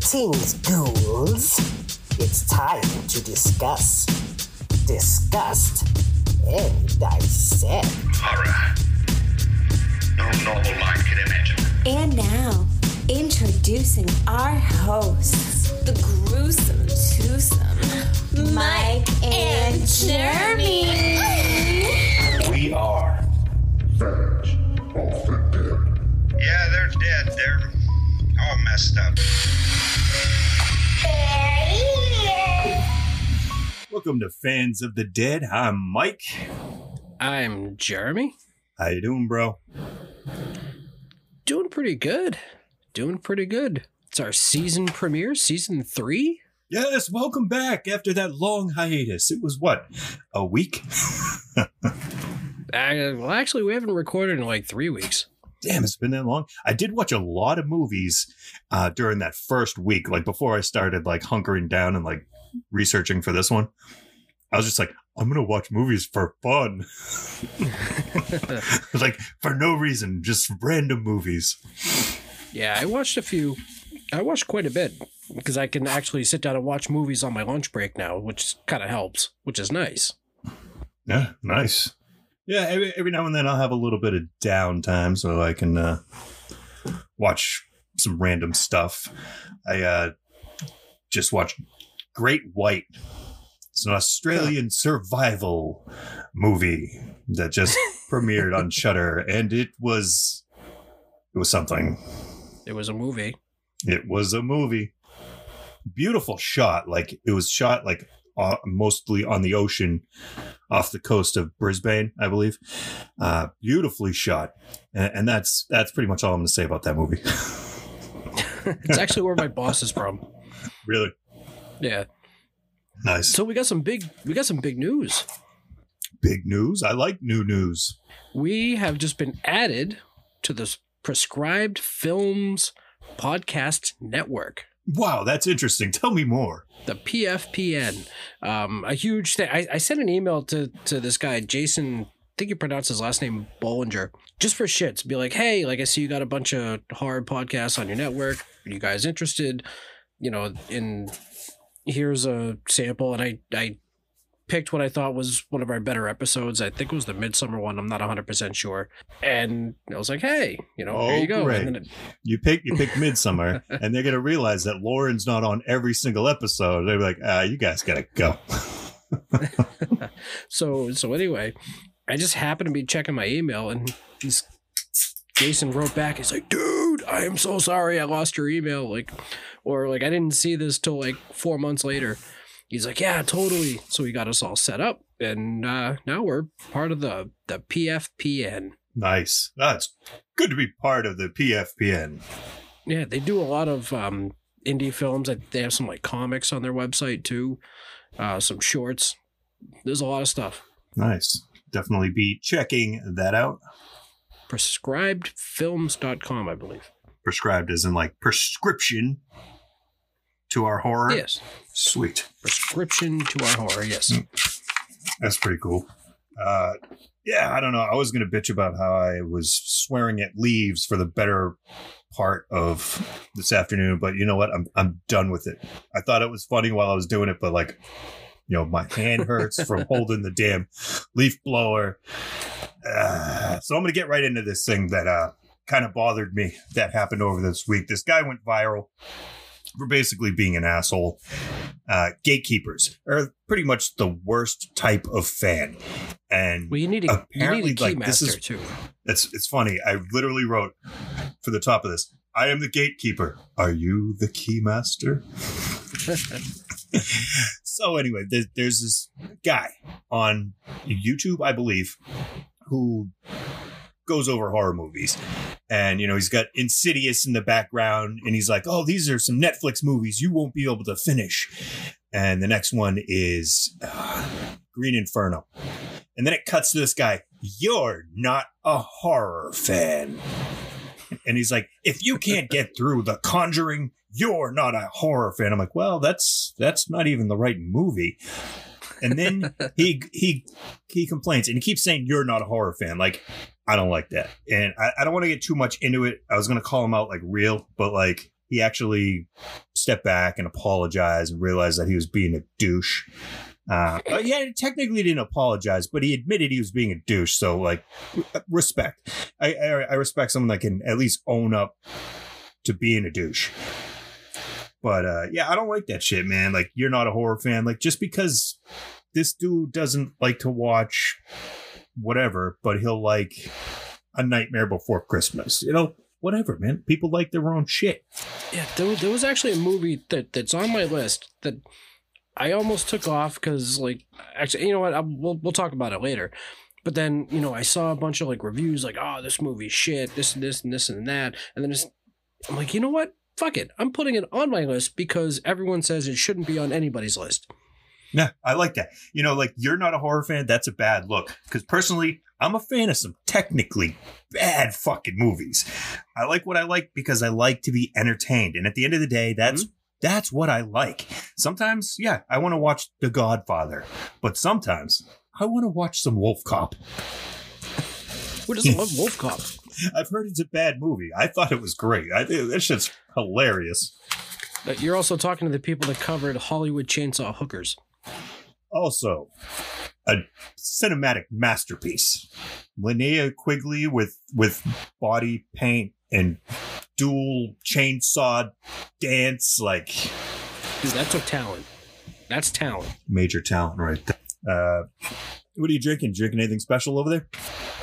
Greetings, ghouls. It's time to discuss, disgust, and dissect. Horror. No normal mind can imagine. And now, introducing our hosts, the gruesome twosome, Mike and Jeremy. We are Fans of the Dead. Yeah, they're dead. They're all messed up. Welcome to Fans of the Dead. I'm Mike. I'm Jeremy. How you doing, bro? Doing pretty good. Doing pretty good. It's our season premiere, season three. Yes, welcome back after that long hiatus. It was what, a week? Uh, well, actually, we haven't recorded in like three weeks. Damn, it's been that long. I did watch a lot of movies uh, during that first week, like before I started like hunkering down and like researching for this one. I was just like, I'm gonna watch movies for fun, like for no reason, just random movies. Yeah, I watched a few. I watched quite a bit because I can actually sit down and watch movies on my lunch break now, which kind of helps, which is nice. Yeah, nice. Yeah, every, every now and then I'll have a little bit of downtime so I can uh, watch some random stuff. I uh, just watched Great White. It's an Australian survival movie that just premiered on Shudder, and it was it was something. It was a movie. It was a movie. Beautiful shot. Like it was shot like uh, mostly on the ocean off the coast of Brisbane, I believe. Uh, beautifully shot. And, and that's that's pretty much all I'm going to say about that movie. It's actually where my boss is from. really Yeah. nice. So we got some big we got some big news. Big news. I like new news. We have just been added to the Prescribed Films Podcast Network. Wow, that's interesting. Tell me more. the PFPN. Um, a huge thing. I, I sent an email to to this guy, Jason. I think you pronounce his last name Bollinger, just for shits. Be like, hey, like I see you got a bunch of hard podcasts on your network. Are you guys interested? You know, in here's a sample, and I I picked what I thought was one of our better episodes. I think it was the Midsummer one. I'm not 100 percent sure. And I was like, hey, you know, here Oh, you go. great. And then it, You pick you pick Midsummer, and they're gonna realize that Lauren's not on every single episode. They're like, ah, you guys gotta go. So so anyway, I just happened to be checking my email and this Jason wrote back. He's like, "Dude, I am so sorry I lost your email." Like, or like I didn't see this till like four months later. He's like, "Yeah, totally." So he got us all set up, and uh, now we're part of the the PFPN. Nice. That's good to be part of the PFPN. Yeah, they do a lot of um, indie films. They have some like comics on their website too, uh, some shorts. There's a lot of stuff. Nice. Definitely be checking that out. Prescribedfilms.com, I believe. Prescribed as in like prescription to our horror. Yes. Sweet. prescription to our horror. Yes. That's pretty cool. Uh, yeah, I don't know. I was going to bitch about how I was swearing at leaves for the better part of this afternoon, but you know what? I'm I'm done with it. I thought it was funny while I was doing it, but like, you know, my hand hurts from holding the damn leaf blower. Uh, so I'm going to get right into this thing that uh, kind of bothered me that happened over this week. This guy went viral for basically being an asshole. Uh, gatekeepers are pretty much the worst type of fan, and Well, you need a, Apparently, need a like, this is- too. it's it's funny. I literally wrote for the top of this. I am the gatekeeper. Are you the keymaster? so anyway, there's, there's this guy on YouTube, I believe, who goes over horror movies. And, you know, he's got Insidious in the background. And he's like, oh, these are some Netflix movies you won't be able to finish. And the next one is uh, Green Inferno. And then it cuts to this guy. You're not a horror fan. And he's like, if you can't get through The Conjuring, you're not a horror fan. I'm like, well, that's that's not even the right movie. And then he he he complains and he keeps saying you're not a horror fan. Like, I don't like that. And I, I don't want to get too much into it. I was gonna call him out like real, but like he actually stepped back and apologized and realized that he was being a douche. Uh, yeah, he technically didn't apologize, but he admitted he was being a douche. So, like, respect. I, I, I respect someone that can at least own up to being a douche. But uh, yeah, I don't like that shit, man. Like, you're not a horror fan. Like, just because this dude doesn't like to watch whatever, but he'll like a Nightmare Before Christmas, you know, whatever, man. People like their own shit. Yeah, there, was- there was actually a movie that that's on my list that I almost took off because, like, actually, you know what? I, we'll we'll talk about it later. But then, you know, I saw a bunch of like reviews, like, "Oh, this movie's shit," this and this and this and that, and then it's, I'm like, you know what? Fuck it. I'm putting it on my list because everyone says it shouldn't be on anybody's list. Yeah, I like that. You know, like you're not a horror fan, that's a bad look. Because personally, I'm a fan of some technically bad fucking movies. I like what I like because I like to be entertained. And at the end of the day, that's mm-hmm. that's what I like. Sometimes, yeah, I want to watch The Godfather, but sometimes I want to watch some Wolf Cop. Who doesn't love Wolf Cop? I've heard it's a bad movie. I thought it was great. I think that shit's hilarious. But you're also talking to the people that covered Hollywood Chainsaw Hookers. Also, a cinematic masterpiece. Linnea Quigley with with body paint and dual chainsaw dance, like Dude, that took talent. That's talent. major talent right there. Uh, what are you drinking? Drinking anything special over there?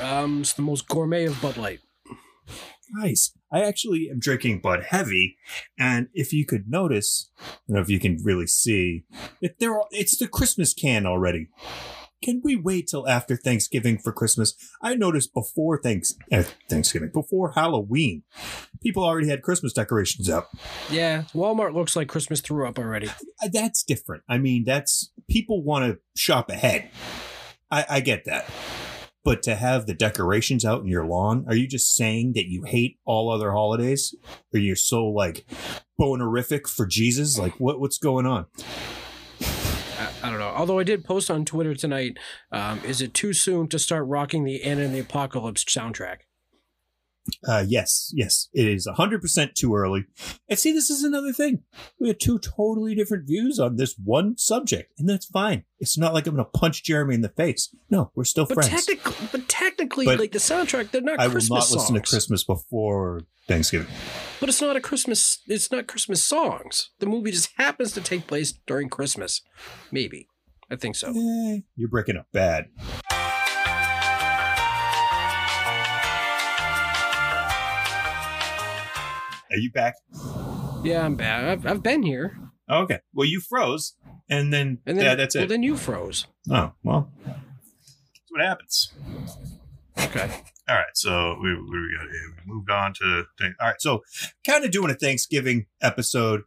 Um, it's the most gourmet of Bud Light. Nice. I actually am drinking Bud Heavy, and if you could notice, I don't know if you can really see, if there are, it's the Christmas can already. Can we wait till after Thanksgiving for Christmas? I noticed before thanks uh, Thanksgiving, before Halloween, people already had Christmas decorations up. Yeah, Walmart looks like Christmas threw up already. Uh, That's different. I mean, that's people want to shop ahead. I, I get that. But to have the decorations out in your lawn, are you just saying that you hate all other holidays? Or you're so like bonerific for Jesus? Like what what's going on? I, don't know. Although I did post on Twitter tonight, um, is it too soon to start rocking the Anna and the Apocalypse soundtrack? Uh yes, yes. It is hundred percent too early. And see, this is another thing. We have two totally different views on this one subject, and that's fine. It's not like I'm gonna punch Jeremy in the face. No, we're still But friends. technically, but technically, But like the soundtrack, they're not I will Christmas not listen to. Christmas before Thanksgiving. But it's not a Christmas. It's not Christmas songs. The movie just happens to take place during Christmas. Maybe. I think so. Eh, you're breaking up bad. Are you back? Yeah, I'm back. I've, I've been here, Oh, okay. Well, you froze, and then, and then yeah, that's well, it. then you froze. oh, well, that's what happens. Okay. All right, so we, we, got, we moved on to thing. All right, so kind of doing a Thanksgiving episode,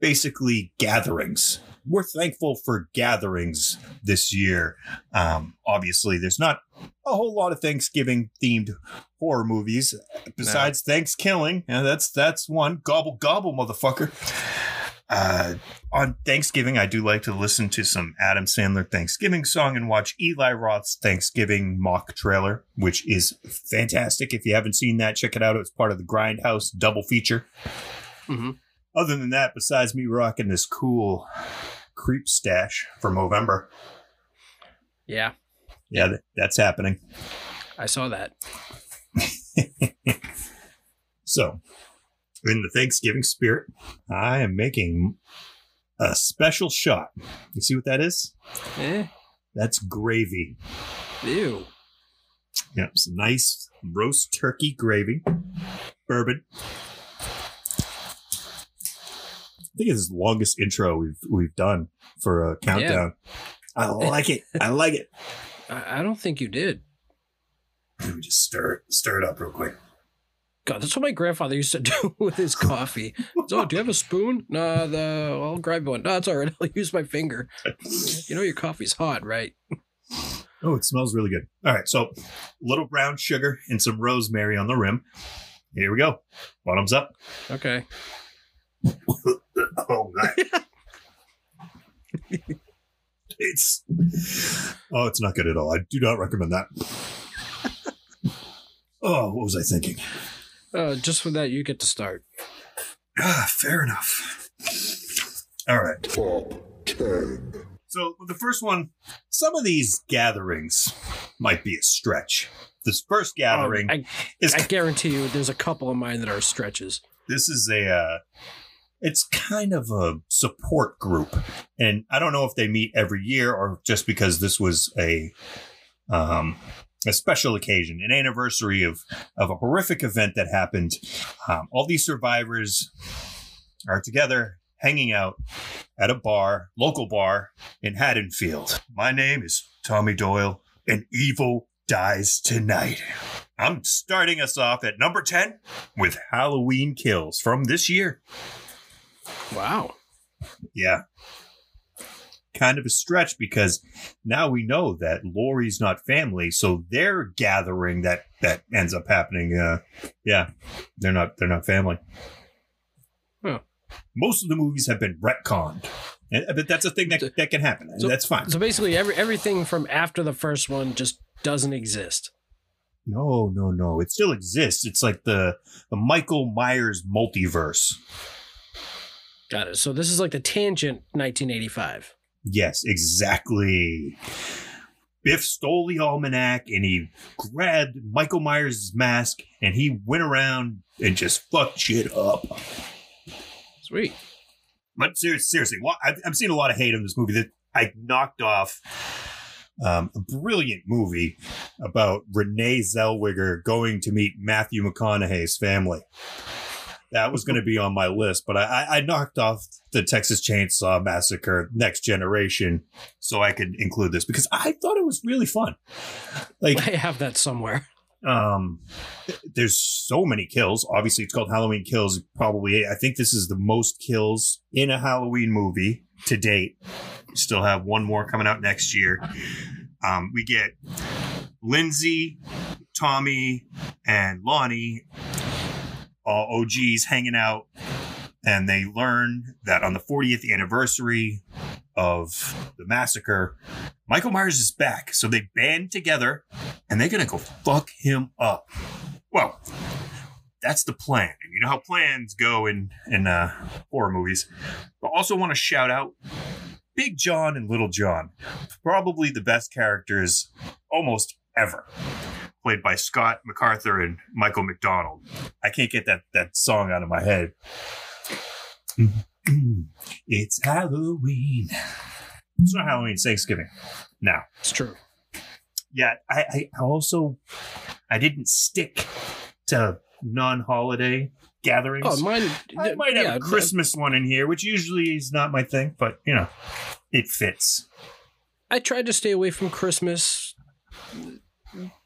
basically gatherings. We're thankful for gatherings this year. Um, obviously, there's not a whole lot of Thanksgiving themed horror movies besides Thanksgiving. Yeah, that's that's one gobble gobble, motherfucker. Uh, on Thanksgiving, I do like to listen to some Adam Sandler Thanksgiving song and watch Eli Roth's Thanksgiving mock trailer, which is fantastic. If you haven't seen that, check it out. It's part of the Grindhouse double feature. Mhm. Other than that, besides me rocking this cool creep stash for Movember, Yeah, yeah, that's happening. I saw that. So, in the Thanksgiving spirit, I am making a special shot. You see what that is? Eh. That's gravy. Ew. Yep, some nice roast turkey gravy, bourbon. I think it's the longest intro we've we've done for a countdown. I like it. I like it. I, I don't think you did. Let me just stir it, stir it up real quick. God, that's what my grandfather used to do with his coffee. So, oh, do you have a spoon? No, the I'll grab one. No, it's all right. I'll use my finger. You know your coffee's hot, right? Oh, it smells really good. All right, so little brown sugar and some rosemary on the rim. Here we go. Bottoms up. Okay. Oh, it's oh, it's not good at all. I do not recommend that. Oh, what was I thinking? Uh, just for that, you get to start. Ah, fair enough. All right. Top 10. So the first one, some of these gatherings might be a stretch. This first gathering Oh, I, is I guarantee you, there's a couple of mine that are stretches. this is a uh, it's kind of a support group. And i don't know if they meet every year or just because this was a um a special occasion an anniversary of of a horrific event that happened. Um, all these survivors are together hanging out at a bar local bar in haddonfield. My name is tommy doyle. And evil dies tonight. I'm starting us off at number 10 with Halloween Kills from this year. Wow. Yeah. Kind of a stretch because now we know that Lori's not family, so their gathering that that ends up happening. Uh, yeah, they're not they're not family. Huh. Most of the movies have been retconned, but that's a thing that that can happen. So- that's fine. So basically, every everything from after the first one just doesn't exist. no, no, no. It still exists. It's like the the Michael Myers multiverse. Got it. So this is like the tangent 1985. Yes, exactly. Biff stole the almanac and he grabbed Michael Myers' mask and he went around and just fucked shit up. Sweet. But seriously, I've, I've seen a lot of hate on this movie that I knocked off um, a brilliant movie about Renee Zellweger going to meet Matthew McConaughey's family. That was going to be on my list, but I, I, knocked off the Texas Chainsaw Massacre Next Generation so I could include this because I thought it was really fun. Like, I have that somewhere. um there's so many kills obviously it's called halloween kills probably i think this is the most kills in a halloween movie to date still have one more coming out next year um we get lindsay tommy and lonnie all og's hanging out and they learn that on the 40th anniversary of the massacre michael myers is back so they band together and they're gonna go fuck him up. Well, that's the plan. And you know how plans go in in uh, horror movies. But also want to shout out Big John and Little John, probably the best characters almost ever, played by Scott MacArthur and Michael McDonald. I can't get that that song out of my head. it's Halloween. It's not Halloween. It's Thanksgiving. Now, It's true. yeah, I, I also I didn't stick to non-holiday gatherings. Oh, mine. I might have yeah, a Christmas one in here, which usually is not my thing, but you know, it fits. I tried to stay away from Christmas.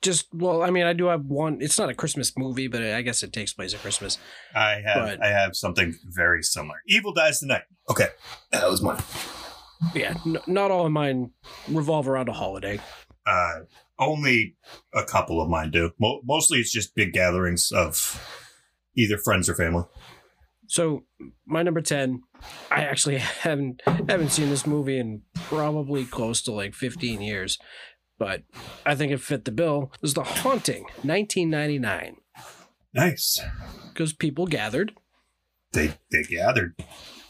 Just well, I mean, I do have one. It's not a Christmas movie, but I guess it takes place at Christmas. I have But- I have something very similar. Evil dies tonight. Okay, that was mine. Yeah, n- not all of mine revolve around a holiday. Uh, only a couple of mine do. Mo- mostly, it's just big gatherings of either friends or family. So my number ten, I actually haven't haven't seen this movie in probably close to like fifteen years, but I think it fit the bill. It was The Haunting, nineteen ninety nine, Nice. because people gathered. They they gathered.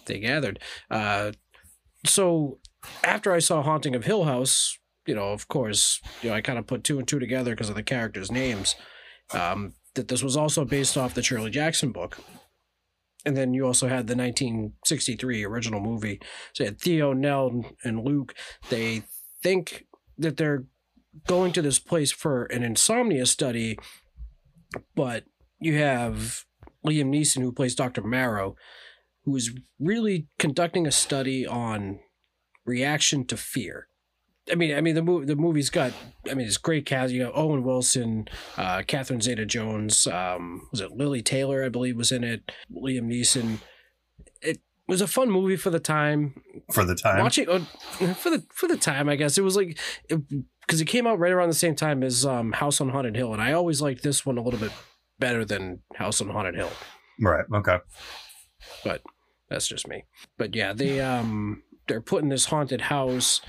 They gathered. Uh, so after I saw Haunting of Hill House, you know, of course, you know, I kind of put two and two together because of the characters' names. Um, that this was also based off the Shirley Jackson book. And then you also had the 1963 original movie. So you had Theo, Nell, and Luke. They think that they're going to this place for an insomnia study, but you have Liam Neeson, who plays Dr. Marrow, who is really conducting a study on reaction to fear. I mean, I mean the movie the movie's got I mean it's great cast. You got Owen Wilson, uh, Catherine Zeta Jones, um, was it Lili Taylor? I believe was in it. Liam Neeson. It was a fun movie for the time. For the time. Watching uh, for the for the time, I guess it was like because it, came out right around the same time as um, House on Haunted Hill, and I always liked this one a little bit better than House on Haunted Hill. Right. Okay. But that's just me. But yeah, they um they're put in this haunted house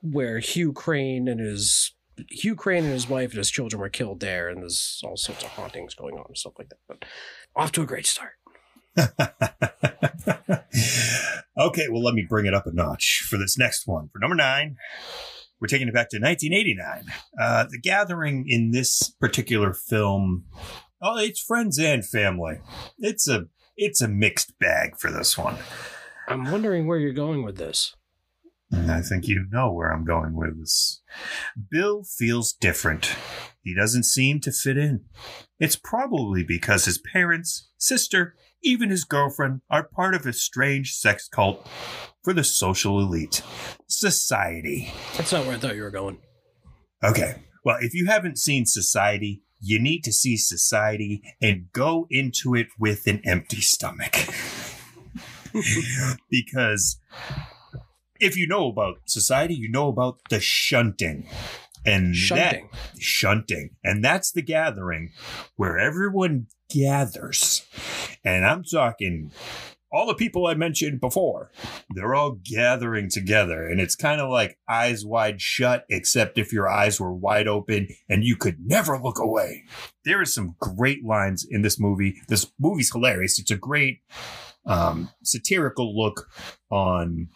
where Hugh Crain and his Hugh Crain and his wife and his children were killed there, and there's all sorts of hauntings going on and stuff like that. But off to a great start. okay, well, let me bring it up a notch for this next one. For number nine, we're taking it back to 1989. Uh, the gathering in this particular film, oh, it's friends and family. It's a it's a mixed bag for this one. I'm wondering where you're going with this. And I think you know where I'm going with this. Bill feels different. He doesn't seem to fit in. It's probably because his parents, sister, even his girlfriend are part of a strange sex cult for the social elite. Society. That's not where I thought you were going. Okay. Well, if you haven't seen Society, you need to see Society and go into it with an empty stomach. because if you know about society, you know about the shunting. And Shunting. that shunting. And that's the gathering where everyone gathers. And I'm talking all the people I mentioned before. They're all gathering together. And it's kind of like eyes wide shut, except if your eyes were wide open and you could never look away. There are some great lines in this movie. This movie's hilarious. It's a great um, satirical look on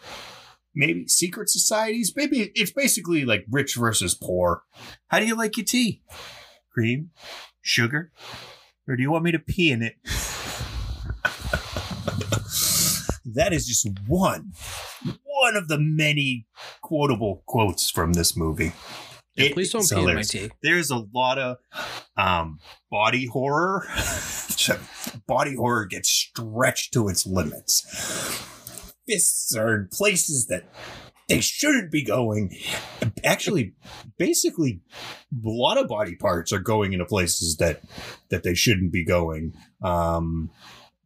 maybe secret societies. Maybe it's basically like rich versus poor. How do you like your tea? Cream? Sugar? Or do you want me to pee in it? that is just one, one of the many quotable quotes from this movie. Yeah, please don't pee in my tea. There's a lot of um, body horror. body horror gets stretched to its limits. Fists are in places that they shouldn't be going. Actually, basically, a lot of body parts are going into places that that they shouldn't be going. Um,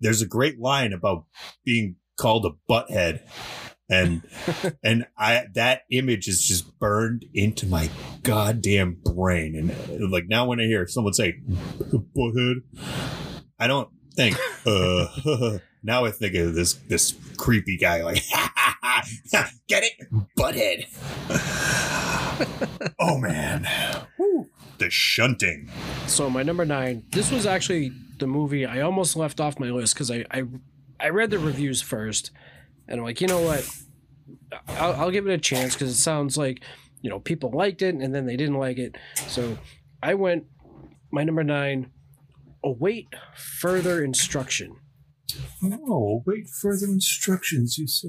there's a great line about being called a butthead and and I that image is just burned into my goddamn brain. And like now, when I hear someone say "butthead," I don't think. Uh, now I think of this this creepy guy like, get it, butthead. oh man, Woo. the shunting. So my number nine. This was actually the movie I almost left off my list because I, I I read the reviews first, and I'm like, you know what, I'll, I'll give it a chance because it sounds like you know people liked it and then they didn't like it. So I went my number nine. Await further instruction. Oh, wait further instructions. You say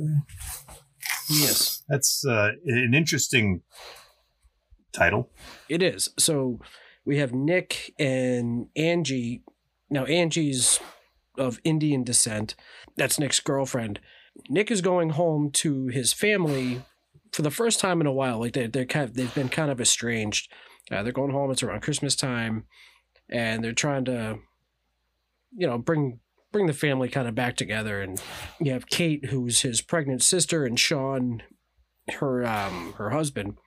Yes, that's uh, an interesting title. it is. So we have Nick and Angie. Now Angie's of Indian descent. That's Nick's girlfriend. Nick is going home to his family for the first time in a while. Like they they're kind of, they've been kind of estranged. Uh, they're going home. It's around Christmas time, and they're trying to, you know, bring bring the family kind of back together. And you have Kate, who's his pregnant sister, and Sean, her um her husband.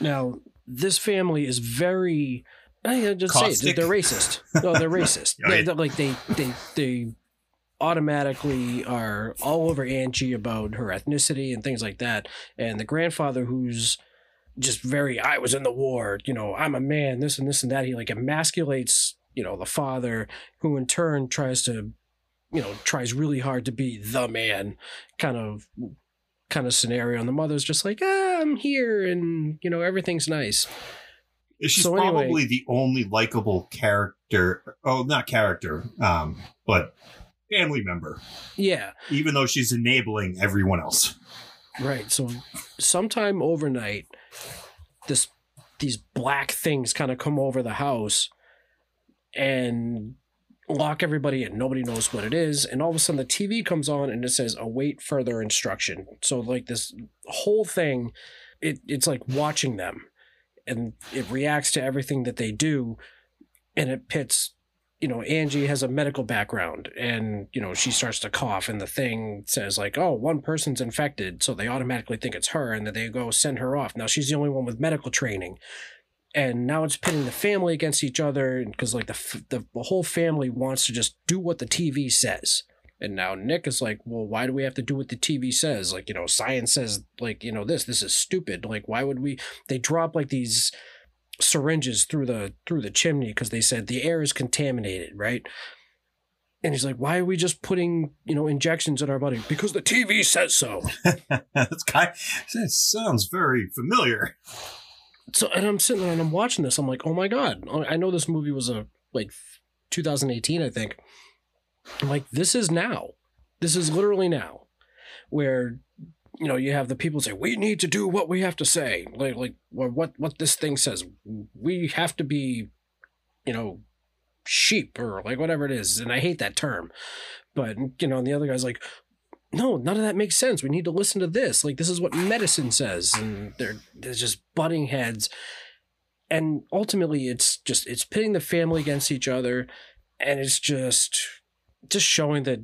Now this family is very. I just say it, they're racist. No, they're racist. Oh, They- they're like they they they automatically are all over Angie about her ethnicity and things like that. And the grandfather, who's just very, I was in the war, you know, I'm a man, this and this and that. He like emasculates, you know, the father, who in turn tries to, you know, tries really hard to be the man kind of kind of scenario. And the mother's just like, ah, I'm here and, you know, everything's nice. She's So anyway- probably the only likable character. Oh, not character, um, but family member. Yeah. Even though she's enabling everyone else. Right. So sometime overnight, this these black things kind of come over the house, and lock everybody in. Nobody knows what it is. And all of a sudden the TV comes on and it says await further instruction. So like this whole thing, it it's like watching them. And it reacts to everything that they do and it pits you know, Angie has a medical background and, you know, she starts to cough and the thing says like, oh, one person's infected. So they automatically think it's her and then they go send her off. Now she's the only one with medical training. And now it's pitting the family against each other because like the, the, the whole family wants to just do what the TV says. And now Nick is like, well, why do we have to do what the TV says? Like, you know, science says like, you know, this, this is stupid. Like, why would we, they drop like these, syringes through the through the chimney because they said the air is contaminated, right? And he's like, "Why are we just putting you know injections in our body? Because the TV says so." That's kind. That sounds very familiar. So, and I'm sitting there and I'm watching this. I'm like, "Oh my god!" Oh, I know this movie was a like 2018, I think. I'm like, "This is now. This is literally now." Where you know, you have the people say, we need to do what we have to say. Like, like what, what this thing says. We have to be, you know, sheep or like whatever it is. And I hate that term. But, you know, and the other guy's like, no, none of that makes sense. We need to listen to this. Like, this is what medicine says. And they're, they're just butting heads. And ultimately, it's just, it's pitting the family against each other. And it's just, just showing that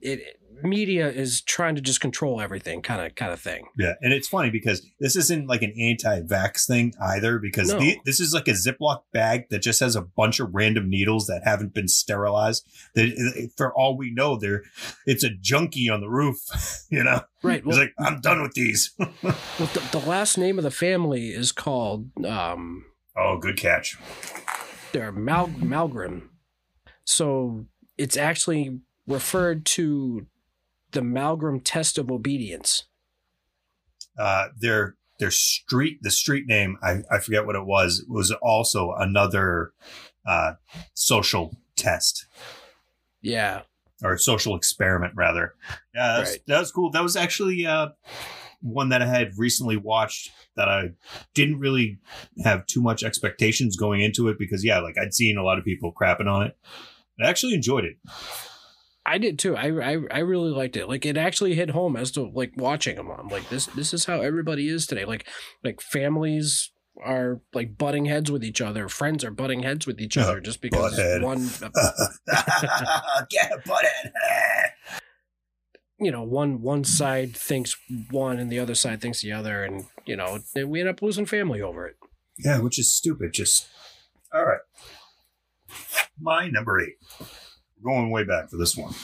it media is trying to just control everything kind of kind of thing. Yeah and it's funny because this isn't like an anti-vax thing either because No. the, this is like a ziploc bag that just has a bunch of random needles that haven't been sterilized. That for all we know there it's a junkie on the roof you know? Right he's well, like i'm done with these. Well, the, the last name of the family is called um oh good catch. they're Mal- Milgram so it's actually referred to the Milgram test of obedience uh their their street the street name i i forget what it was was also another uh social test yeah or social experiment rather. Yeah, that's, Right. that was cool. That was actually uh, one that I had recently watched that I didn't really have too much expectations going into it because yeah, like I'd seen a lot of people crapping on it. I actually enjoyed it. I did too. I, I I really liked it. Like it actually hit home as to like watching them. I'm like this this is how everybody is today. Like like families are like butting heads with each other. Friends are butting heads with each other just because Butthead. one Get butted. you know one one side thinks one and the other side thinks the other, and you know we end up losing family over it. Yeah, which is stupid. Just all right. My number eight. Going way back for this one.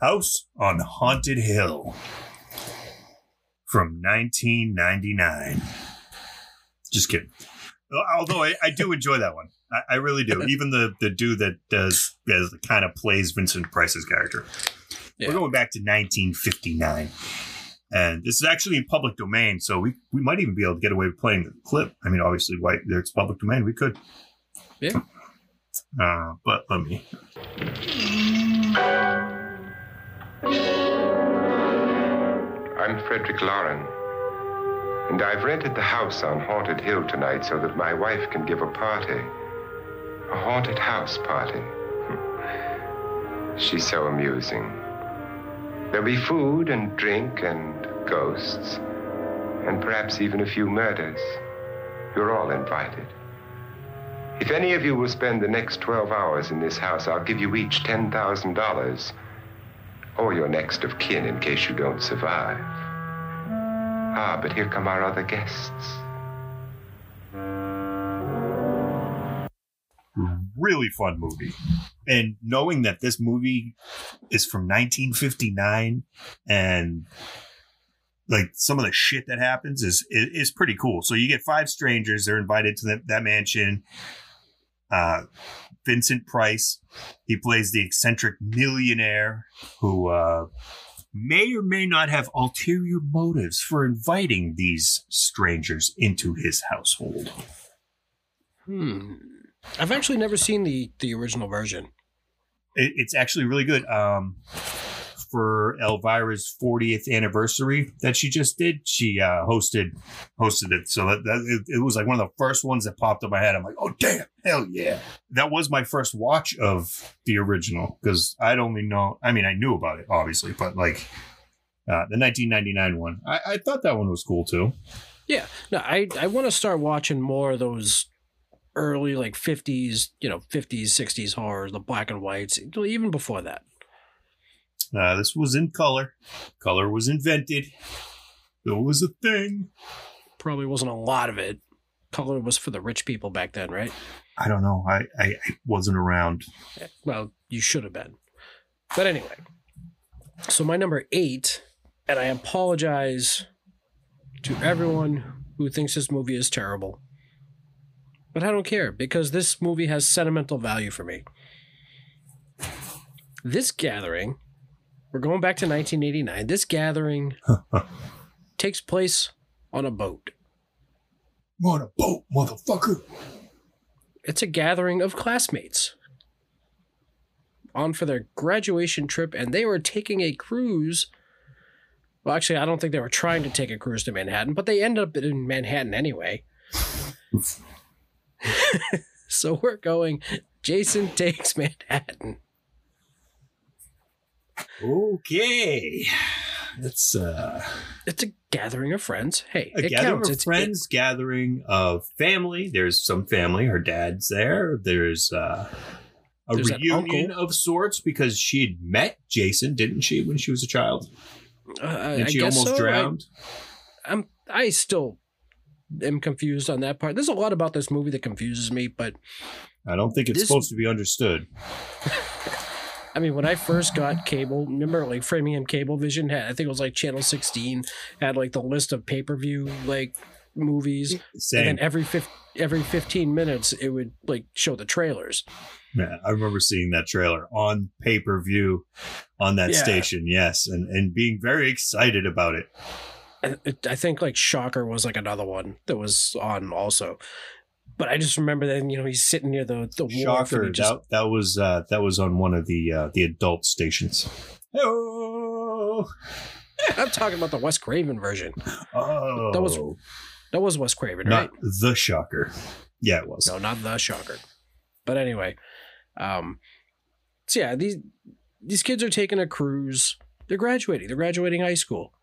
House on Haunted Hill from 1999. Just kidding. Although I, I do enjoy that one. I, I really do. Even the, the dude that does, does kind of plays Vincent Price's character. Yeah. We're going back to 1959. And this is actually in public domain, so we, we might even be able to get away with playing the clip. I mean, obviously, why it's public domain, we could. Yeah. Uh, but let me. I'm Frederick Loren, and I've rented the house on Haunted Hill tonight so that my wife can give a party. A haunted house party. She's so amusing. There'll be food and drink and ghosts, and perhaps even a few murders. You're all invited. If any of you will spend the next 12 hours in this house, I'll give you each $10,000 or your next of kin in case you don't survive. Ah, but here come our other guests. Really fun movie. And knowing that this movie is from 1959 and like some of the shit that happens is is, is pretty cool. So you get five strangers, they're invited to that mansion. Uh, Vincent Price, he plays the eccentric millionaire who uh, may or may not have ulterior motives for inviting these strangers into his household. Hmm. I've actually never seen the the original version. It, it's actually really good. Um, for Elvira's 40th anniversary that she just did. She uh, hosted hosted it, so that, that it, it was like one of the first ones that popped up my head. I'm like, oh damn, hell yeah! That was my first watch of the original because I'd only know. I mean, I knew about it obviously, but like uh, the 1999 one, I, I thought that one was cool too. Yeah. No, I I want to start watching more of those early like 50s, you know, 50s, 60s horrors, the black and whites, even before that. Uh, this was in color. Color was invented. It was a thing. Probably wasn't a lot of it. Color was for the rich people back then, right? I don't know. I, I, I wasn't around. Well, you should have been. But anyway, so my number eight, and I apologize to everyone who thinks this movie is terrible. But I don't care because this movie has sentimental value for me. This gathering, we're going back to 1989. This gathering takes place on a boat. on a boat, motherfucker. It's a gathering of classmates on for their graduation trip, and they were taking a cruise. Well, actually, I don't think they were trying to take a cruise to Manhattan, but they ended up in Manhattan anyway. so we're going. Jason takes Manhattan. Okay. It's uh, It's a gathering of friends. Hey, a it gathering counts. of It's friends, gathering of family. There's some family. Her dad's there. There's uh, a There's reunion of sorts because she had met Jason, didn't she, when she was a child? uh, I- And I she guess almost so. I- drowned. I'm I still am confused on that part. There's a lot about this movie that confuses me, but I don't think it's This- supposed to be understood. I mean, when I first got cable, remember like Framingham Cablevision had I think it was like Channel 16 had like the list of pay per view like movies, Same. and then every fif- every 15 minutes it would like show the trailers. Yeah, I remember seeing that trailer on pay per view on that Yeah. station. Yes, and and being very excited about it. I, it, I think like Shocker was like another one that was on also. But I just remember that you know he's sitting near the the Shocker. just that that was uh, that was on one of the uh, the adult stations. Oh, I'm talking about the Wes Craven version. oh, That was That was Wes Craven, not right? the Shocker. Yeah, it was. No, not the Shocker. But anyway, um, so yeah, these these kids are taking a cruise. They're graduating. They're graduating high school,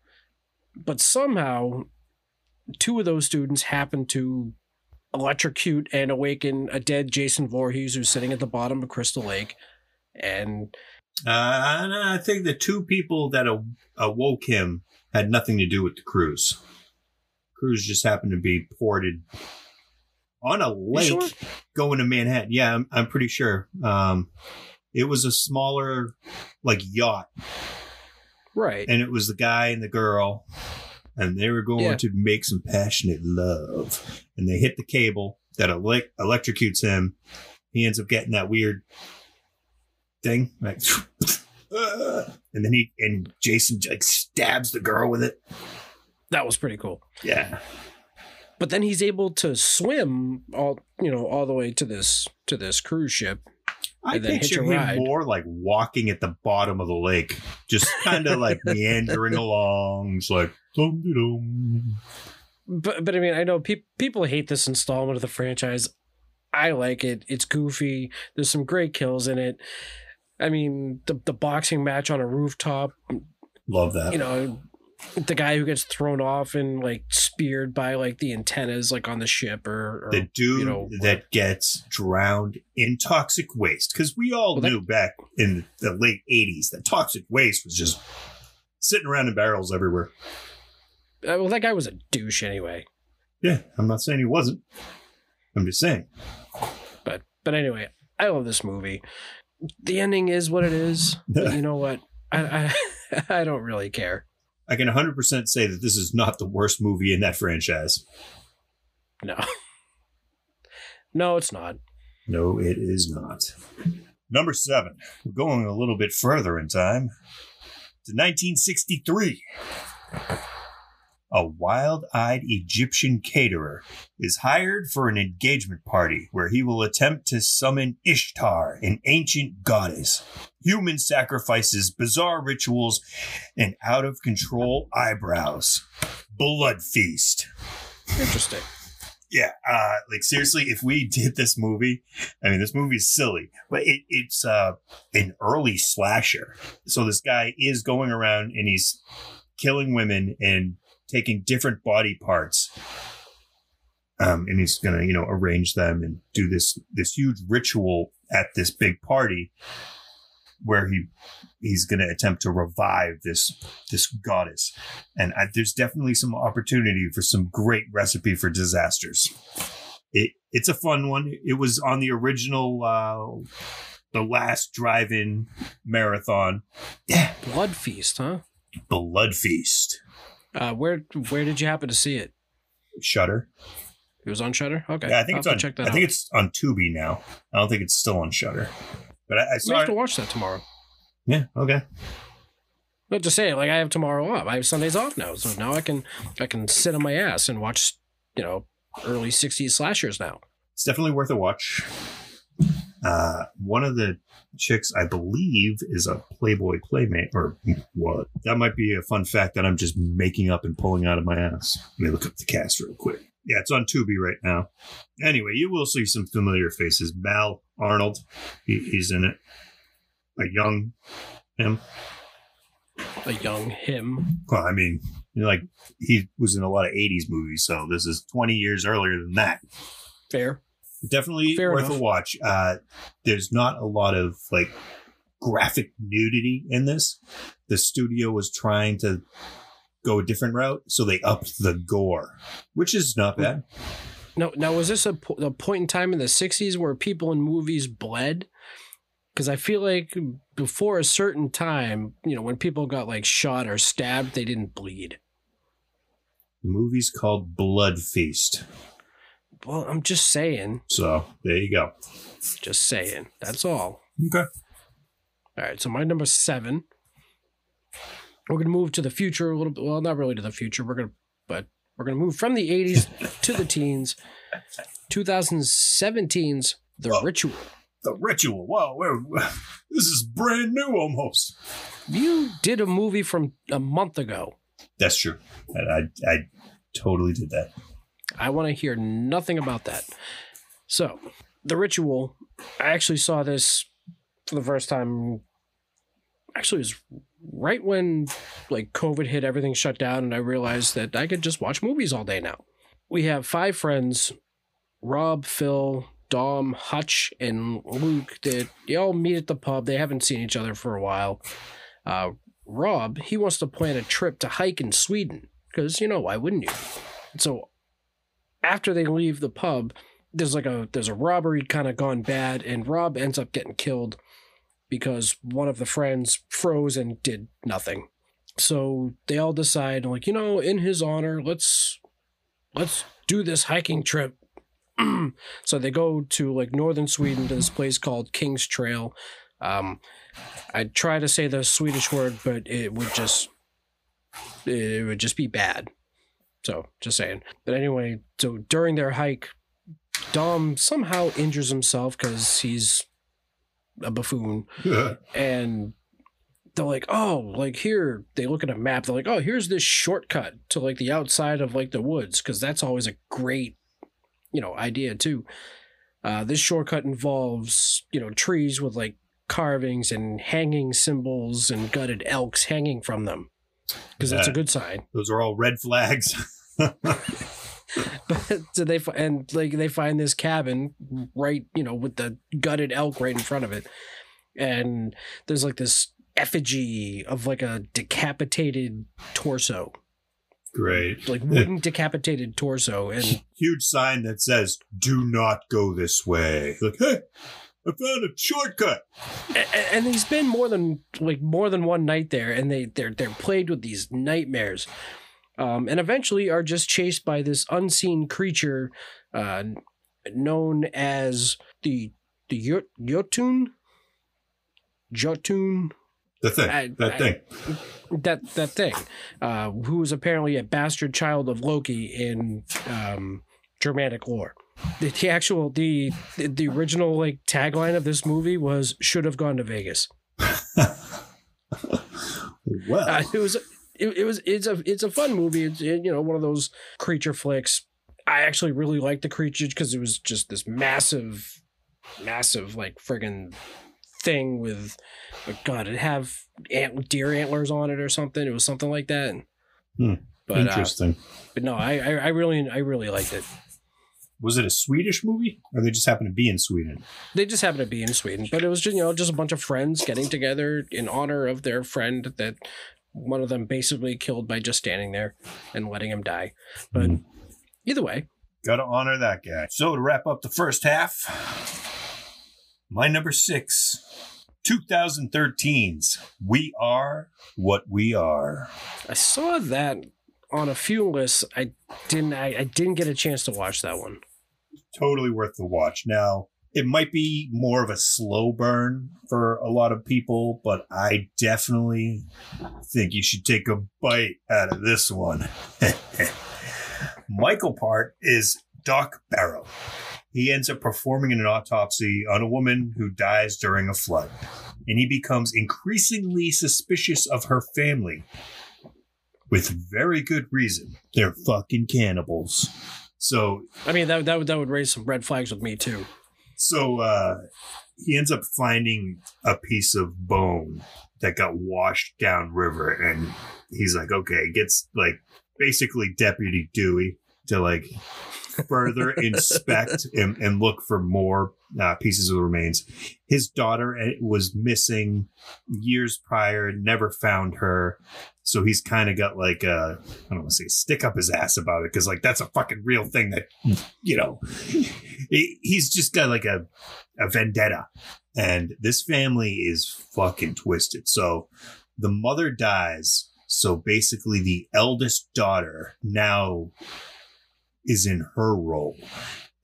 but somehow, two of those students happen to electrocute and awaken a dead Jason Voorhees who's sitting at the bottom of Crystal Lake, and Uh, and I think the two people that aw- awoke him had nothing to do with the cruise. Cruise just happened to be ported on a lake sure? going to Manhattan. Yeah, I'm, I'm pretty sure. Um, it was a smaller, like yacht, right, and it was the guy and the girl, and they were going Yeah. to make some passionate love, and they hit the cable that elec electrocutes him. He ends up getting that weird thing, like, uh, and then he and Jason like stabs the girl with it. that was pretty cool. Yeah, But then he's able to swim all you know all the way to this to this cruise ship. I And then hitch picture him ride. more like walking at the bottom of the lake, just kind of like meandering along. It's like dum-de-dum. But but I mean, I know pe- people hate this installment of the franchise. I like it. It's goofy. There's some great kills in it. I mean, the the boxing match on a rooftop. Um, love that. You know, the guy who gets thrown off and like speared by like the antennas like on the ship or, or the dude you know, that gets drowned in toxic waste because we all Well, that- knew back in the late 80s that toxic waste was just sitting around in barrels everywhere Uh, well, that guy was a douche anyway. yeah i'm not saying he wasn't i'm just saying But but anyway, I love this movie. The ending is what it is. But you know what? I I, I don't really care. I can 100% say that this is not the worst movie in that franchise. No. No, it's not. no it is not. Number seven. We're going a little bit further in time. To 1963 a wild eyed Egyptian caterer, is hired for an engagement party where he will attempt to summon Ishtar, an ancient goddess. Human sacrifices, bizarre rituals, and out of control eyebrows. Blood feast. Interesting. Yeah, uh, like seriously, if we did this movie, I mean, this movie is silly, but it, it's uh, an early slasher. So this guy is going around and he's killing women and taking different body parts, um, and he's gonna, you know, arrange them and do this this huge ritual at this big party where he he's going to attempt to revive this this goddess. And I, there's definitely some opportunity for some great recipe for disasters. It it's a fun one. It was on the original uh the last drive-in marathon. Yeah. Blood Feast, huh? blood feast Uh, where where did you happen to see it? Shudder It was on Shudder. Okay, yeah i think I'll it's on check that i out. think it's on tubi now i don't think it's still on Shudder but i, I we have it to watch that tomorrow. yeah okay Not to say like I have tomorrow off. I have Sundays off now, so now I can I can sit on my ass and watch you know early '60s slashers now. it's definitely worth a watch. Uh, one of the chicks, I believe, is a Playboy playmate, or what? That might be a fun fact that I'm just making up and pulling out of my ass. Let me look up the cast real quick. Yeah, it's on Tubi right now. Anyway, you will see some familiar faces. Mal Arnold, he, he's in it. A young him. A young him. Well, I mean, like he was in a lot of '80s movies, so this is 20 years earlier than that. Fair. Definitely Fair worth enough. a watch. Uh, there's not a lot of like graphic nudity in this. The studio was trying to go a different route, so they upped the gore, which is not bad. No, now was this a, po- a point in time in the '60s where people in movies bled? Because I feel like before a certain time, you know, when people got like shot or stabbed, they didn't bleed. The movie's called Blood Feast, Well, I'm just saying, so there you go. just saying. That's all. Okay. All right, so my number seven. We're gonna move to the future a little bit. Well, not really to the future. We're gonna, but we're gonna move from the '80s to the teens. 2017's The Whoa. Ritual. The Ritual. Whoa, we're, this is brand new almost. You did a movie from a month ago. That's true. I, I, I totally did that. I want to hear nothing about that. So, The Ritual. I actually saw this for the first time. Actually, was right when like COVID hit, everything shut down, and I realized that I could just watch movies all day now. We have five friends: Rob, Phil, Dom, Hutch, and Luke. That they all meet at the pub. They haven't seen each other for a while. Uh, Rob, he wants to plan a trip to hike in Sweden because you know why wouldn't you? So after they leave the pub, there's like a there's a robbery kind of gone bad, and Rob ends up getting killed because one of the friends froze and did nothing. So they all decide, like, you know, in his honor, let's let's do this hiking trip. so they go to like northern Sweden to this place called King's Trail. Um, I try to say the Swedish word, but it would just it would just be bad. So just saying. But anyway, so during their hike, Dom somehow injures himself because he's a buffoon, and they're like, "Oh, like here." They look at a map. They're like, "Oh, here's this shortcut to like the outside of like the woods," because that's always a great, you know, idea too. Uh, this shortcut involves you know trees with like carvings and hanging symbols and gutted elks hanging from them because that's a good sign. Those are all red flags. But so they and like they find this cabin right, you know, with the gutted elk right in front of it, and there's like this effigy of like a decapitated torso, Great. like wooden decapitated torso, and Huge sign that says, do not go this way. Like, hey, I found a shortcut. a- and he's been more than like more than one night there, and they they're they're plagued with these nightmares, um, and eventually are just chased by this unseen creature, uh, known as the the Jot- Jotun, Jotun, The thing. I- that I- thing. that that thing, uh, who was apparently a bastard child of Loki in um, Germanic lore. The, the actual the the original like tagline of this movie was "Should have gone to Vegas." Well, Uh, it was it, it was it's a it's a fun movie. It's you know one of those creature flicks. I actually really liked the creatures because it was just this massive, massive like friggin' thing with, oh God, it have ant, deer antlers on it or something. It was something like that. Hmm. But, uh, interesting. but no, I, I I really I really liked it. was it a Swedish movie, or they just happened to be in Sweden? They just happened to be in Sweden, but it was just you know just a bunch of friends getting together in honor of their friend that one of them basically killed by just standing there and letting him die. But Hmm. either way, Got to honor that guy. So to wrap up the first half, my number six, 2013's "We Are What We Are." I saw that on a few lists. I didn't I, I didn't get a chance to watch that one. totally worth the watch. Now, it might be more of a slow burn for a lot of people, but I definitely think you should take a bite out of this one. Michael Parks is Doc Barrow. He ends up performing an autopsy on a woman who dies during a flood, and he becomes increasingly suspicious of her family. With very good reason. They're fucking cannibals. So I mean that that would that would raise some red flags with me too. So uh, he ends up finding a piece of bone that got washed down river, and he's like, okay, gets like basically Deputy Dewey to like further inspect and, and look for more uh, pieces of the remains. His daughter uh, was missing years prior, never found her. So he's kind of got like a, I don't want to say stick up his ass about it because like that's a fucking real thing that, you know, he's just got like a, a vendetta. And this family is fucking twisted. So the mother dies. So basically the eldest daughter now is in her role.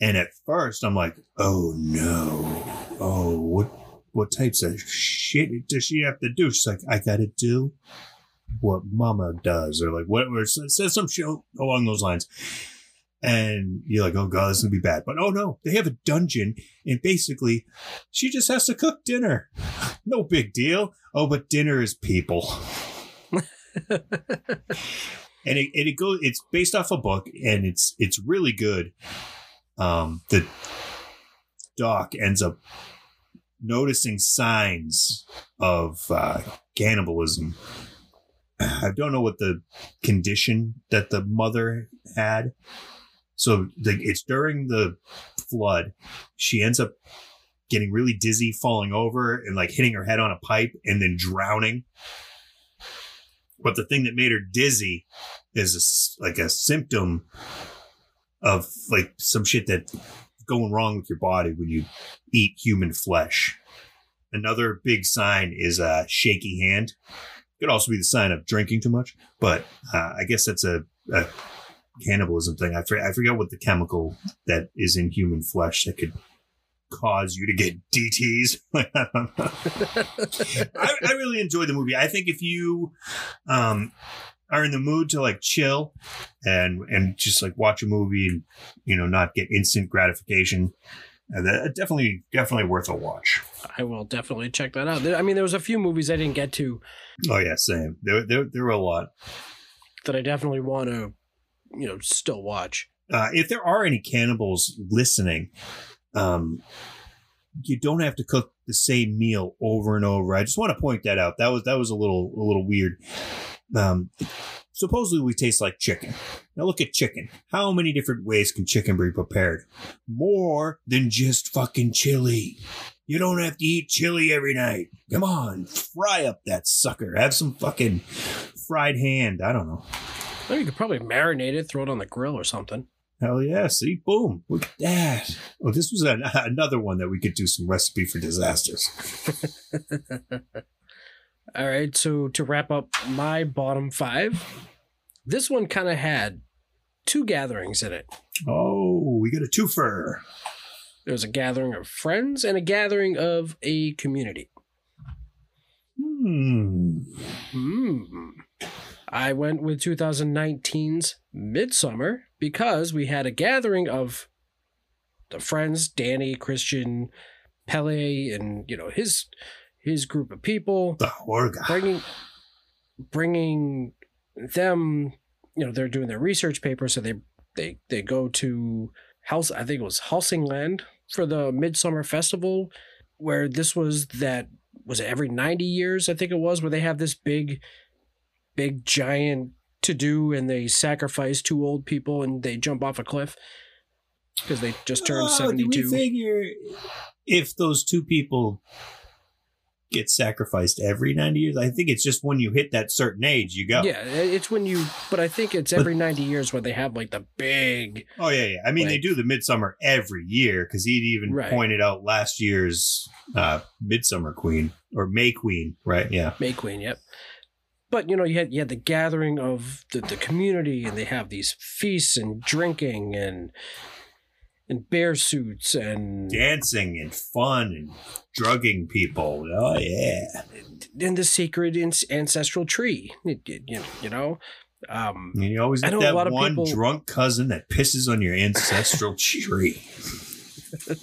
And at first I'm like, oh no. Oh, what what types of shit does she have to do? She's like, I gotta do what mama does, or like what or says some shit along those lines. And you're like, oh god, this is gonna be bad. But oh no, they have a dungeon, and basically she just has to cook dinner. No big deal. Oh, but dinner is people. and it, and it goes it's based off a book and it's it's really good um the doc ends up noticing signs of uh cannibalism i don't know what the condition that the mother had so the, it's during the flood she ends up getting really dizzy falling over and like hitting her head on a pipe and then drowning but the thing that made her dizzy is a like a symptom of like some shit that's going wrong with your body when you eat human flesh. Another big sign is a shaky hand. Could also be the sign of drinking too much, but uh, I guess that's a, a cannibalism thing. I, for, I forget what the chemical that is in human flesh that could cause you to get DTS. I. I, really enjoyed the movie. I think if you um, are in the mood to like chill and and just like watch a movie and you know not get instant gratification, uh, that definitely definitely worth a watch. I will definitely check that out. I mean, there was a few movies I didn't get to Oh yeah, same. There there, there were a lot. that I definitely want to, you know, still watch. uh, if there are any cannibals listening, um, you don't have to cook the same meal over and over. I just want to point that out. That was that was a little a little weird. Um, supposedly we taste like chicken. Now look at chicken. How many different ways can chicken be prepared? More than just fucking chili. You don't have to eat chili every night. Come on, fry up that sucker. Have some fucking fried hand. I don't know. Well, you could probably marinate it, throw it on the grill or something. Hell yeah! See, boom! Look at that. Oh, this was an, another one that we could do some recipe for disasters. All right, so to wrap up my bottom five, this one kind of had two gatherings in it. Oh, we got a twofer. There was a gathering of friends and a gathering of a community. Hmm. Hmm. I went with 2019's Midsommar because we had a gathering of the friends, Danny, Christian, Pelle, and you know his his group of people, The Horga. bringing bringing them. You know they're doing their research paper, so they they they go to House. I think it was Helsingland for the Midsummer Festival, where this was that was it every 90 years i think it was where they have this big big giant to do and they sacrifice two old people and they jump off a cliff? Because they just turned Oh, 72 figure if those two people get sacrificed every 90 years? I think it's just when you hit that certain age, you go. yeah it's when you but i think it's every 90 years when they have like the big Oh, yeah, yeah. I mean, they do the Midsummer every year because he'd even Right. pointed out last year's uh, Midsummer Queen or May Queen, right? Yeah. May Queen, yep. But you know, you had you had the gathering of the, the community, and they have these feasts and drinking and and bear suits and Dancing and fun and drugging people. Oh, yeah. and the sacred ancestral tree. You, know, um, And you always I get know a that lot of one people- drunk cousin that pisses on your ancestral tree.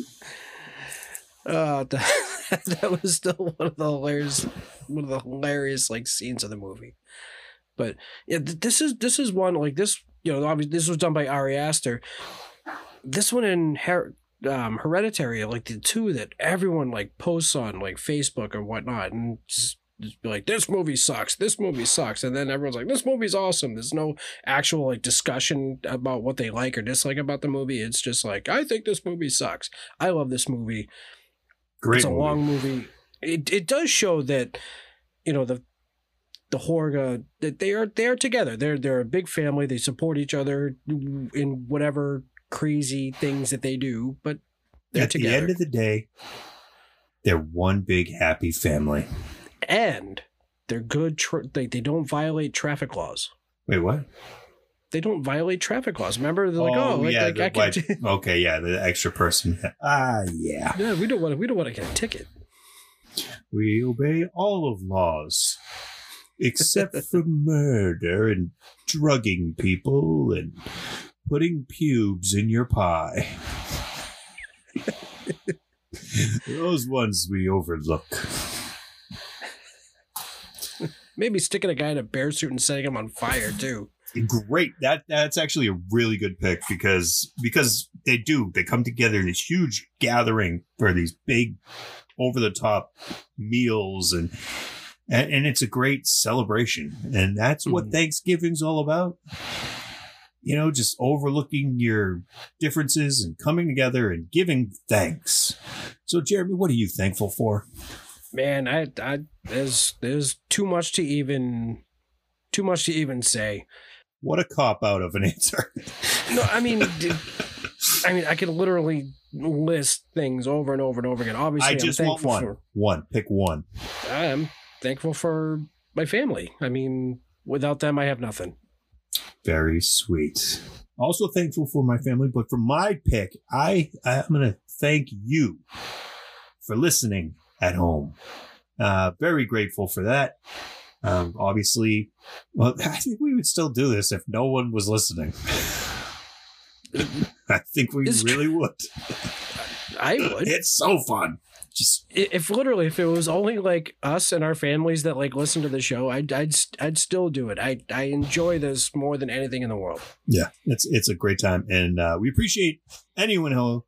uh, that, that was still one of the hilarious, one of the hilarious like scenes of the movie. But yeah, th- this is this is one like this. You know, obviously this was done by Ari Aster. This one in Her- um, Hereditary, like the two that everyone like posts on like Facebook or whatnot, and just, just be like, "This movie sucks. This movie sucks," and then everyone's like, "This movie's awesome." There's no actual like discussion about what they like or dislike about the movie. It's just like, "I think this movie sucks." I love this movie Great it's a movie. long movie. It it does show that you know the the Horga that they are they are together. They're they're a big family. They support each other in whatever crazy things that they do, but they're At together. the end of the day, they're one big happy family. and they're good. Tra- they they don't violate traffic laws. Wait, what? They don't violate traffic laws. Remember, they're like, oh, like, like the I can. white- okay, yeah, the extra person. Ah, yeah. yeah, we don't want to. We don't want to get a ticket. We obey all of laws, except for murder and drugging people and putting pubes in your pie. Those ones we overlook. Maybe sticking a guy in a bear suit and setting him on fire too. Great. That that's actually a really good pick because because they do they come together in this huge gathering for these big over the top meals and, and and it's a great celebration and that's what Mhm. Thanksgiving's all about. You know, just overlooking your differences and coming together and giving thanks. So, Jeremy, what are you thankful for? man i i there's there's too much to even too much to even say What a cop out of an answer. no i mean I mean i could literally list things over and over and over again obviously I just i'm want one. for One. Pick one. i'm thankful for my family i mean without them i have nothing Very sweet. Also thankful for my family, but for my pick, I I'm gonna thank you for listening at home. Uh, very grateful for that. Um, obviously, well, I think we would still do this if no one was listening. I think we It's really would. i would It's so fun. Just if literally if it was only like us and our families that like listen to the show i'd i'd, I'd still do it i i enjoy this more than anything in the world yeah, it's it's a great time, and uh, we appreciate anyone who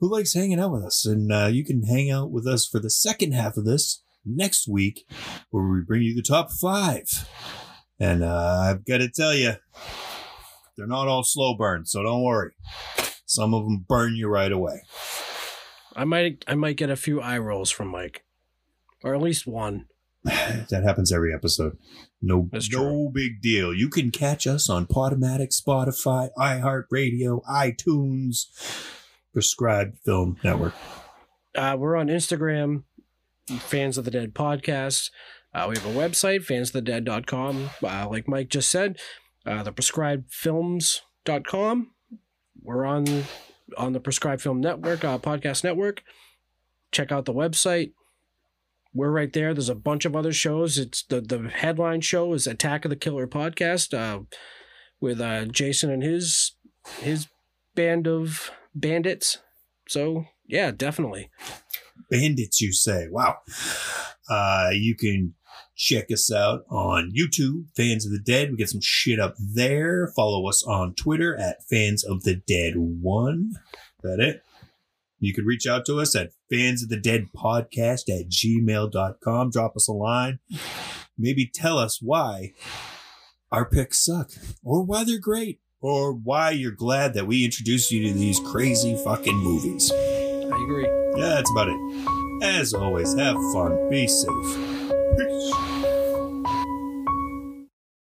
who likes hanging out with us. And uh, you can hang out with us for the second half of this next week, where we bring you the top five. And uh, I've got to tell you, they're not all slow burns, so don't worry. Some of them burn you right away. I might I might get a few eye rolls from Mike, or at least one. that happens every episode. No, That's no big deal. You can catch us on Podomatic, Spotify, iHeartRadio, iTunes, Prescribed Film Network. Uh, we're on Instagram, Fans of the Dead podcast. Uh, we have a website, fansofthedead.com. Uh, like Mike just said, uh, the prescribedfilms.com. We're on on the Prescribed Film Network, uh, podcast network. Check out the website. we're right there. There's a bunch of other shows. It's the the headline show is Attack of the Killer podcast uh, with uh, Jason and his his band of bandits. So yeah, definitely. Bandits, you say? Wow. Uh, you can check us out on YouTube, Fans of the Dead. We get some shit up there. Follow us on Twitter at Fans of the Dead One. That it? You can reach out to us at fans of the dead podcast at gmail.com. Drop us a line. Maybe tell us why our picks suck or why they're great or why you're glad that we introduced you to these crazy fucking movies. I agree. Yeah, that's about it. As always, have fun, be safe. Peace.